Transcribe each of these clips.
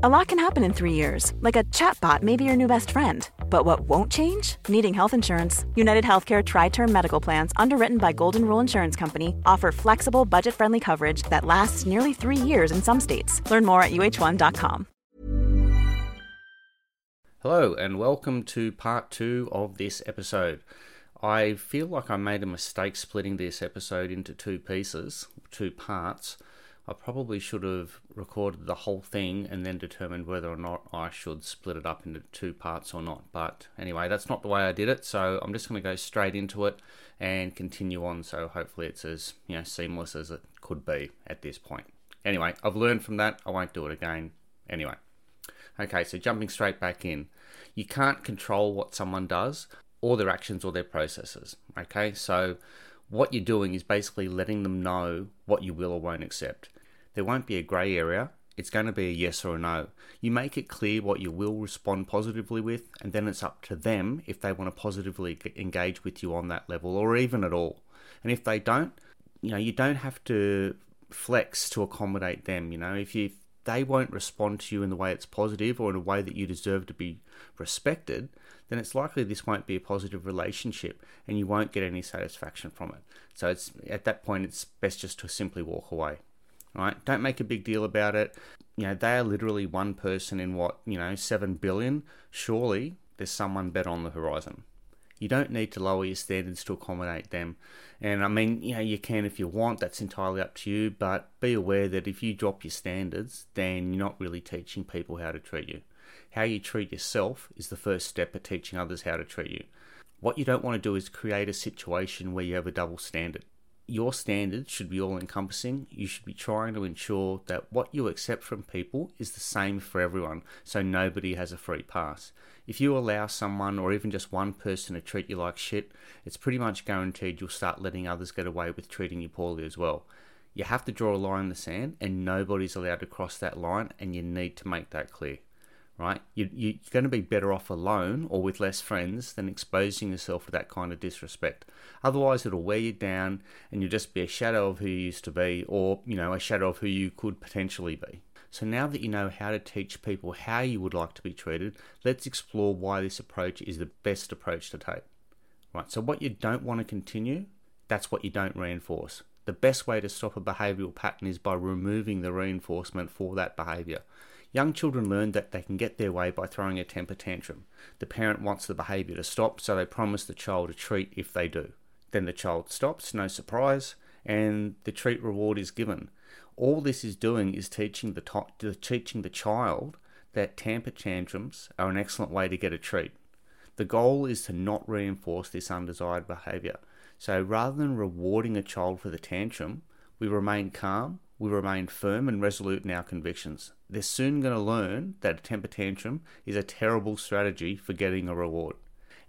A lot can happen in three years, like a chatbot may be your new best friend. But what won't change? Needing health insurance. United Healthcare Tri Term Medical Plans, underwritten by Golden Rule Insurance Company, offer flexible, budget friendly coverage that lasts nearly three years in some states. Learn more at uh1.com. Hello, and welcome to part two of this episode. I feel like I made a mistake splitting this episode into two pieces, two parts. I probably should have recorded the whole thing and then determined whether or not I should split it up into two parts or not. But anyway, that's not the way I did it, so I'm just going to go straight into it and continue on. So hopefully it's as you know seamless as it could be at this point. Anyway, I've learned from that. I won't do it again. Anyway, okay, so jumping straight back in, you can't control what someone does or their actions or their processes. Okay, so what you're doing is basically letting them know what you will or won't accept. There won't be a grey area. It's going to be a yes or a no. You make it clear what you will respond positively with, and then it's up to them if they want to positively engage with you on that level or even at all. And if they don't, you know, you don't have to flex to accommodate them. You know, if you if they won't respond to you in the way it's positive or in a way that you deserve to be respected, then it's likely this won't be a positive relationship and you won't get any satisfaction from it. So it's at that point it's best just to simply walk away right? Don't make a big deal about it. You know, they are literally one person in what, you know, 7 billion. Surely there's someone better on the horizon. You don't need to lower your standards to accommodate them. And I mean, you know, you can if you want, that's entirely up to you, but be aware that if you drop your standards, then you're not really teaching people how to treat you. How you treat yourself is the first step at teaching others how to treat you. What you don't want to do is create a situation where you have a double standard your standards should be all encompassing. You should be trying to ensure that what you accept from people is the same for everyone, so nobody has a free pass. If you allow someone or even just one person to treat you like shit, it's pretty much guaranteed you'll start letting others get away with treating you poorly as well. You have to draw a line in the sand, and nobody's allowed to cross that line, and you need to make that clear right? You, you're going to be better off alone or with less friends than exposing yourself to that kind of disrespect. Otherwise, it'll wear you down and you'll just be a shadow of who you used to be or, you know, a shadow of who you could potentially be. So now that you know how to teach people how you would like to be treated, let's explore why this approach is the best approach to take. Right, so what you don't want to continue, that's what you don't reinforce. The best way to stop a behavioural pattern is by removing the reinforcement for that behaviour. Young children learn that they can get their way by throwing a temper tantrum. The parent wants the behaviour to stop, so they promise the child a treat if they do. Then the child stops, no surprise, and the treat reward is given. All this is doing is teaching the, to- teaching the child that temper tantrums are an excellent way to get a treat. The goal is to not reinforce this undesired behaviour. So rather than rewarding a child for the tantrum, we remain calm, we remain firm and resolute in our convictions. They're soon going to learn that a temper tantrum is a terrible strategy for getting a reward.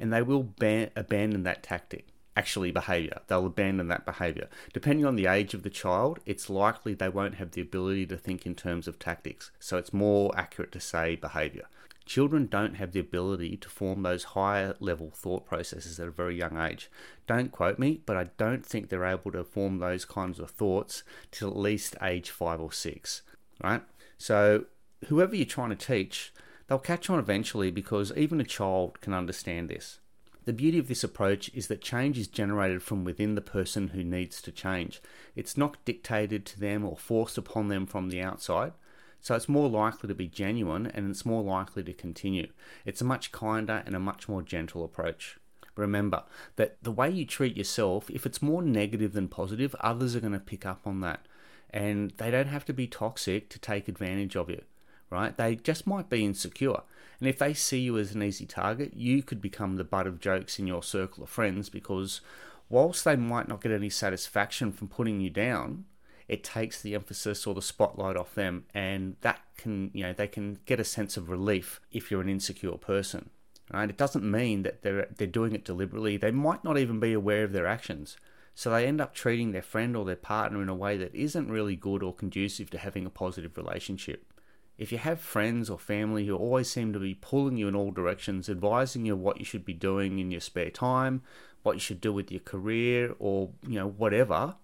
And they will ban- abandon that tactic, actually, behaviour. They'll abandon that behaviour. Depending on the age of the child, it's likely they won't have the ability to think in terms of tactics. So it's more accurate to say behaviour. Children don't have the ability to form those higher level thought processes at a very young age. Don't quote me, but I don't think they're able to form those kinds of thoughts till at least age five or six, right? So, whoever you're trying to teach, they'll catch on eventually because even a child can understand this. The beauty of this approach is that change is generated from within the person who needs to change. It's not dictated to them or forced upon them from the outside. So it's more likely to be genuine and it's more likely to continue. It's a much kinder and a much more gentle approach. Remember that the way you treat yourself, if it's more negative than positive, others are going to pick up on that. And they don't have to be toxic to take advantage of you, right? They just might be insecure. And if they see you as an easy target, you could become the butt of jokes in your circle of friends because whilst they might not get any satisfaction from putting you down, it takes the emphasis or the spotlight off them, and that can, you know, they can get a sense of relief if you're an insecure person. Right? It doesn't mean that they're they're doing it deliberately. They might not even be aware of their actions. So they end up treating their friend or their partner in a way that isn't really good or conducive to having a positive relationship. If you have friends or family who always seem to be pulling you in all directions, advising you what you should be doing in your spare time, what you should do with your career, or you know whatever,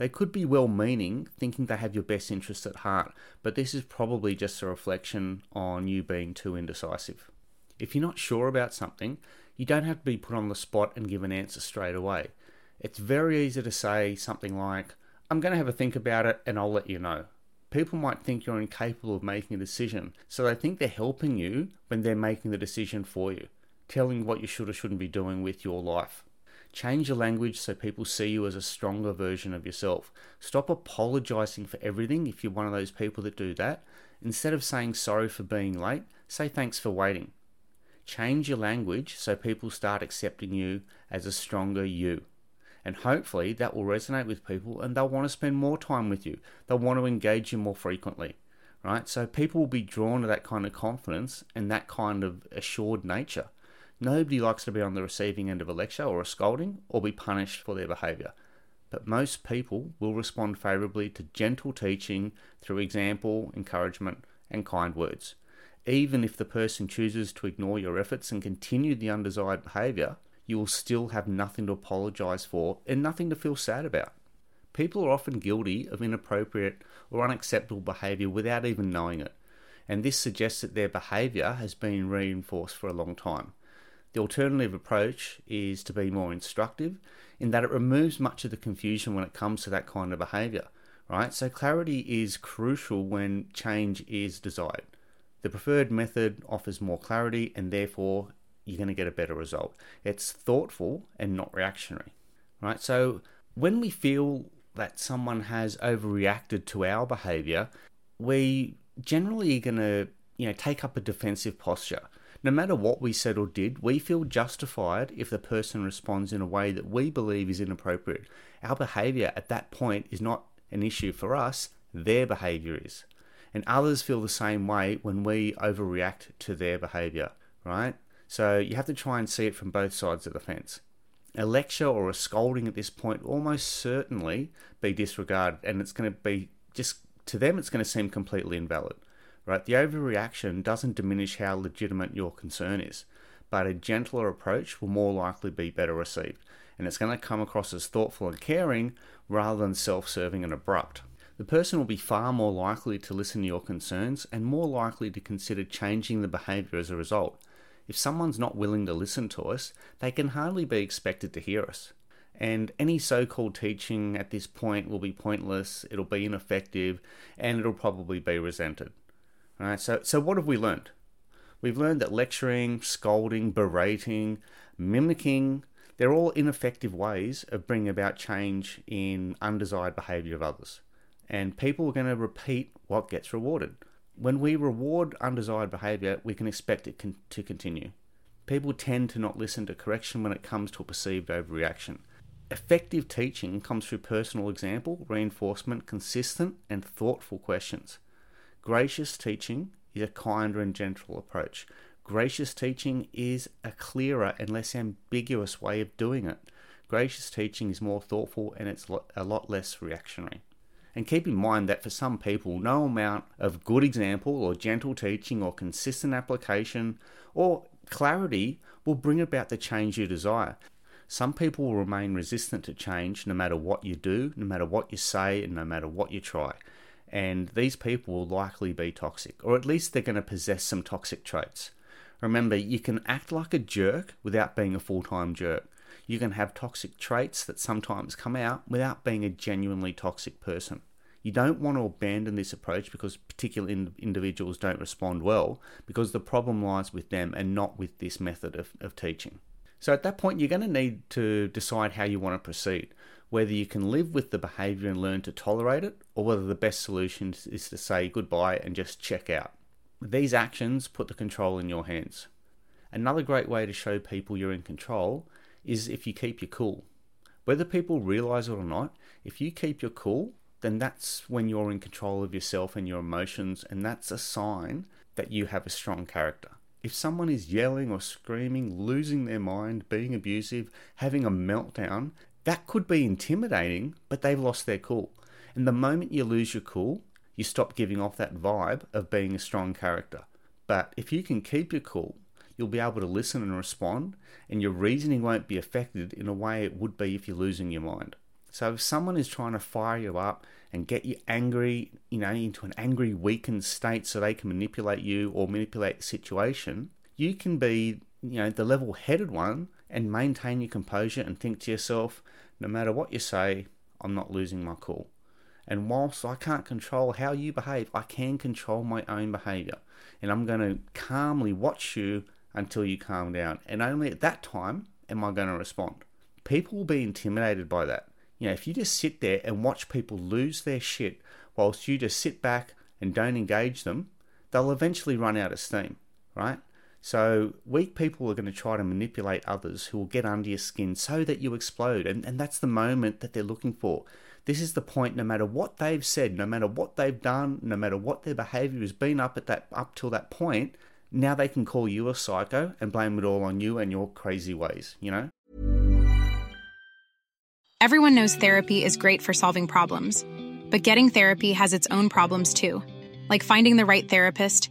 they could be well meaning, thinking they have your best interests at heart, but this is probably just a reflection on you being too indecisive. If you're not sure about something, you don't have to be put on the spot and give an answer straight away. It's very easy to say something like, I'm going to have a think about it and I'll let you know. People might think you're incapable of making a decision, so they think they're helping you when they're making the decision for you, telling what you should or shouldn't be doing with your life. Change your language so people see you as a stronger version of yourself. Stop apologizing for everything if you're one of those people that do that. Instead of saying sorry for being late, say thanks for waiting. Change your language so people start accepting you as a stronger you. And hopefully that will resonate with people and they'll want to spend more time with you. They'll want to engage you more frequently. Right? So people will be drawn to that kind of confidence and that kind of assured nature. Nobody likes to be on the receiving end of a lecture or a scolding or be punished for their behaviour. But most people will respond favourably to gentle teaching through example, encouragement, and kind words. Even if the person chooses to ignore your efforts and continue the undesired behaviour, you will still have nothing to apologise for and nothing to feel sad about. People are often guilty of inappropriate or unacceptable behaviour without even knowing it, and this suggests that their behaviour has been reinforced for a long time. The alternative approach is to be more instructive in that it removes much of the confusion when it comes to that kind of behavior, right? So clarity is crucial when change is desired. The preferred method offers more clarity and therefore you're going to get a better result. It's thoughtful and not reactionary, right? So when we feel that someone has overreacted to our behavior, we generally are going to, you know, take up a defensive posture no matter what we said or did, we feel justified if the person responds in a way that we believe is inappropriate. Our behavior at that point is not an issue for us, their behavior is. And others feel the same way when we overreact to their behavior, right? So you have to try and see it from both sides of the fence. A lecture or a scolding at this point almost certainly be disregarded, and it's going to be just to them, it's going to seem completely invalid right? The overreaction doesn't diminish how legitimate your concern is, but a gentler approach will more likely be better received, and it's going to come across as thoughtful and caring rather than self serving and abrupt. The person will be far more likely to listen to your concerns and more likely to consider changing the behaviour as a result. If someone's not willing to listen to us, they can hardly be expected to hear us. And any so called teaching at this point will be pointless, it'll be ineffective, and it'll probably be resented. Right, so, so what have we learned? We've learned that lecturing, scolding, berating, mimicking, they're all ineffective ways of bringing about change in undesired behaviour of others. And people are going to repeat what gets rewarded. When we reward undesired behaviour, we can expect it con- to continue. People tend to not listen to correction when it comes to a perceived overreaction. Effective teaching comes through personal example, reinforcement, consistent, and thoughtful questions. Gracious teaching is a kinder and gentler approach. Gracious teaching is a clearer and less ambiguous way of doing it. Gracious teaching is more thoughtful and it's a lot less reactionary. And keep in mind that for some people, no amount of good example or gentle teaching or consistent application or clarity will bring about the change you desire. Some people will remain resistant to change no matter what you do, no matter what you say, and no matter what you try and these people will likely be toxic, or at least they're going to possess some toxic traits. Remember, you can act like a jerk without being a full time jerk. You can have toxic traits that sometimes come out without being a genuinely toxic person. You don't want to abandon this approach because particular in- individuals don't respond well, because the problem lies with them and not with this method of, of teaching. So at that point, you're going to need to decide how you want to proceed whether you can live with the behavior and learn to tolerate it, or whether the best solution is to say goodbye and just check out. These actions put the control in your hands. Another great way to show people you're in control is if you keep your cool. Whether people realize it or not, if you keep your cool, then that's when you're in control of yourself and your emotions, and that's a sign that you have a strong character. If someone is yelling or screaming, losing their mind, being abusive, having a meltdown, that could be intimidating, but they've lost their cool. And the moment you lose your cool, you stop giving off that vibe of being a strong character. But if you can keep your cool, you'll be able to listen and respond, and your reasoning won't be affected in a way it would be if you're losing your mind. So if someone is trying to fire you up and get you angry, you know, into an angry, weakened state so they can manipulate you or manipulate the situation, you can be, you know, the level headed one and maintain your composure and think to yourself, no matter what you say, I'm not losing my cool. And whilst I can't control how you behave, I can control my own behavior. And I'm going to calmly watch you until you calm down. And only at that time am I going to respond. People will be intimidated by that. You know, if you just sit there and watch people lose their shit whilst you just sit back and don't engage them, they'll eventually run out of steam, right? So weak people are going to try to manipulate others who will get under your skin so that you explode. And, and that's the moment that they're looking for. This is the point no matter what they've said, no matter what they've done, no matter what their behavior has been up at that up till that point, now they can call you a psycho and blame it all on you and your crazy ways, you know? Everyone knows therapy is great for solving problems, but getting therapy has its own problems too, like finding the right therapist,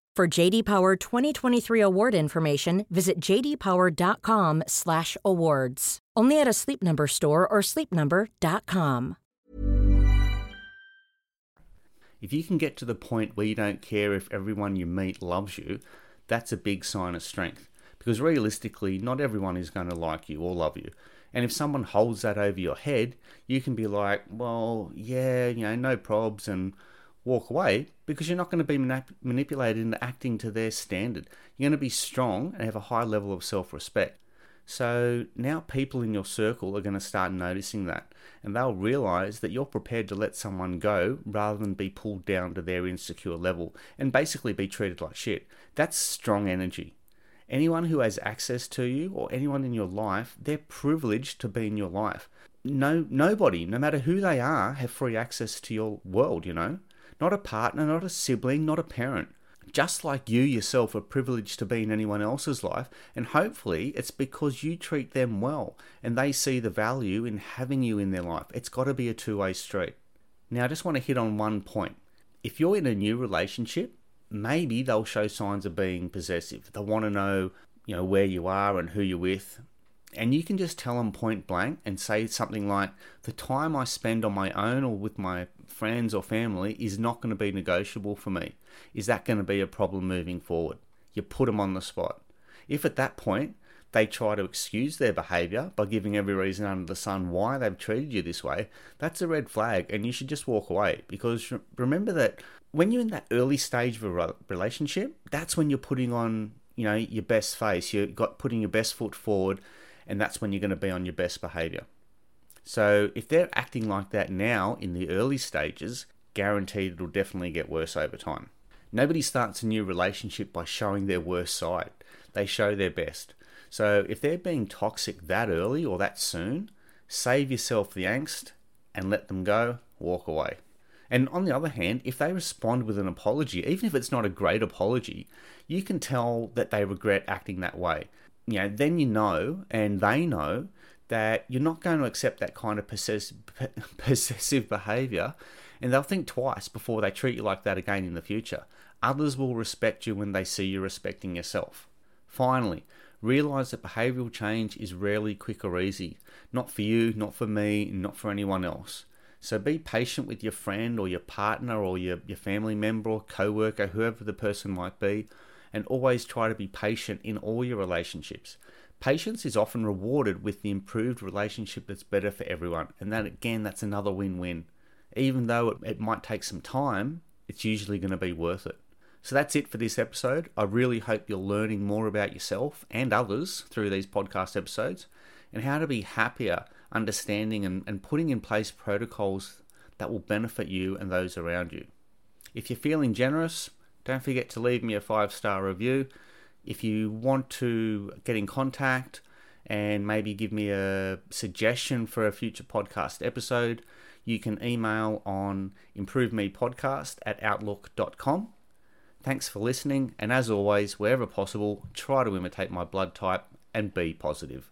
For JD Power 2023 award information, visit jdpower.com/awards. Only at a Sleep Number store or sleepnumber.com. If you can get to the point where you don't care if everyone you meet loves you, that's a big sign of strength. Because realistically, not everyone is going to like you or love you. And if someone holds that over your head, you can be like, well, yeah, you know, no probs, and walk away because you're not going to be manip- manipulated into acting to their standard. You're going to be strong and have a high level of self respect. So now people in your circle are going to start noticing that and they'll realize that you're prepared to let someone go rather than be pulled down to their insecure level and basically be treated like shit. That's strong energy. Anyone who has access to you or anyone in your life, they're privileged to be in your life. No nobody, no matter who they are, have free access to your world, you know? Not a partner, not a sibling, not a parent just like you yourself are privileged to be in anyone else's life, and hopefully it's because you treat them well and they see the value in having you in their life. It's got to be a two way street. Now, I just want to hit on one point. If you're in a new relationship, maybe they'll show signs of being possessive. They want to know, you know, where you are and who you're with. And you can just tell them point blank and say something like, the time I spend on my own or with my friends or family is not going to be negotiable for me. Is that going to be a problem moving forward? You put them on the spot. If at that point they try to excuse their behavior by giving every reason under the sun why they've treated you this way, that's a red flag and you should just walk away. Because remember that when you're in that early stage of a relationship, that's when you're putting on, you know, your best face. You're got putting your best foot forward and that's when you're going to be on your best behavior. So if they're acting like that now in the early stages, guaranteed it'll definitely get worse over time. Nobody starts a new relationship by showing their worst side. They show their best. So if they're being toxic that early or that soon, save yourself the angst and let them go, walk away. And on the other hand, if they respond with an apology, even if it's not a great apology, you can tell that they regret acting that way. You know, then you know and they know that you're not going to accept that kind of possessive, possessive behavior and they'll think twice before they treat you like that again in the future. Others will respect you when they see you respecting yourself. Finally, Realize that behavioral change is rarely quick or easy. Not for you, not for me, not for anyone else. So be patient with your friend or your partner or your, your family member or co worker, whoever the person might be, and always try to be patient in all your relationships. Patience is often rewarded with the improved relationship that's better for everyone, and that again, that's another win win. Even though it, it might take some time, it's usually going to be worth it. So that's it for this episode. I really hope you're learning more about yourself and others through these podcast episodes and how to be happier, understanding and, and putting in place protocols that will benefit you and those around you. If you're feeling generous, don't forget to leave me a five star review. If you want to get in contact and maybe give me a suggestion for a future podcast episode, you can email on improvemepodcast at outlook.com. Thanks for listening, and as always, wherever possible, try to imitate my blood type and be positive.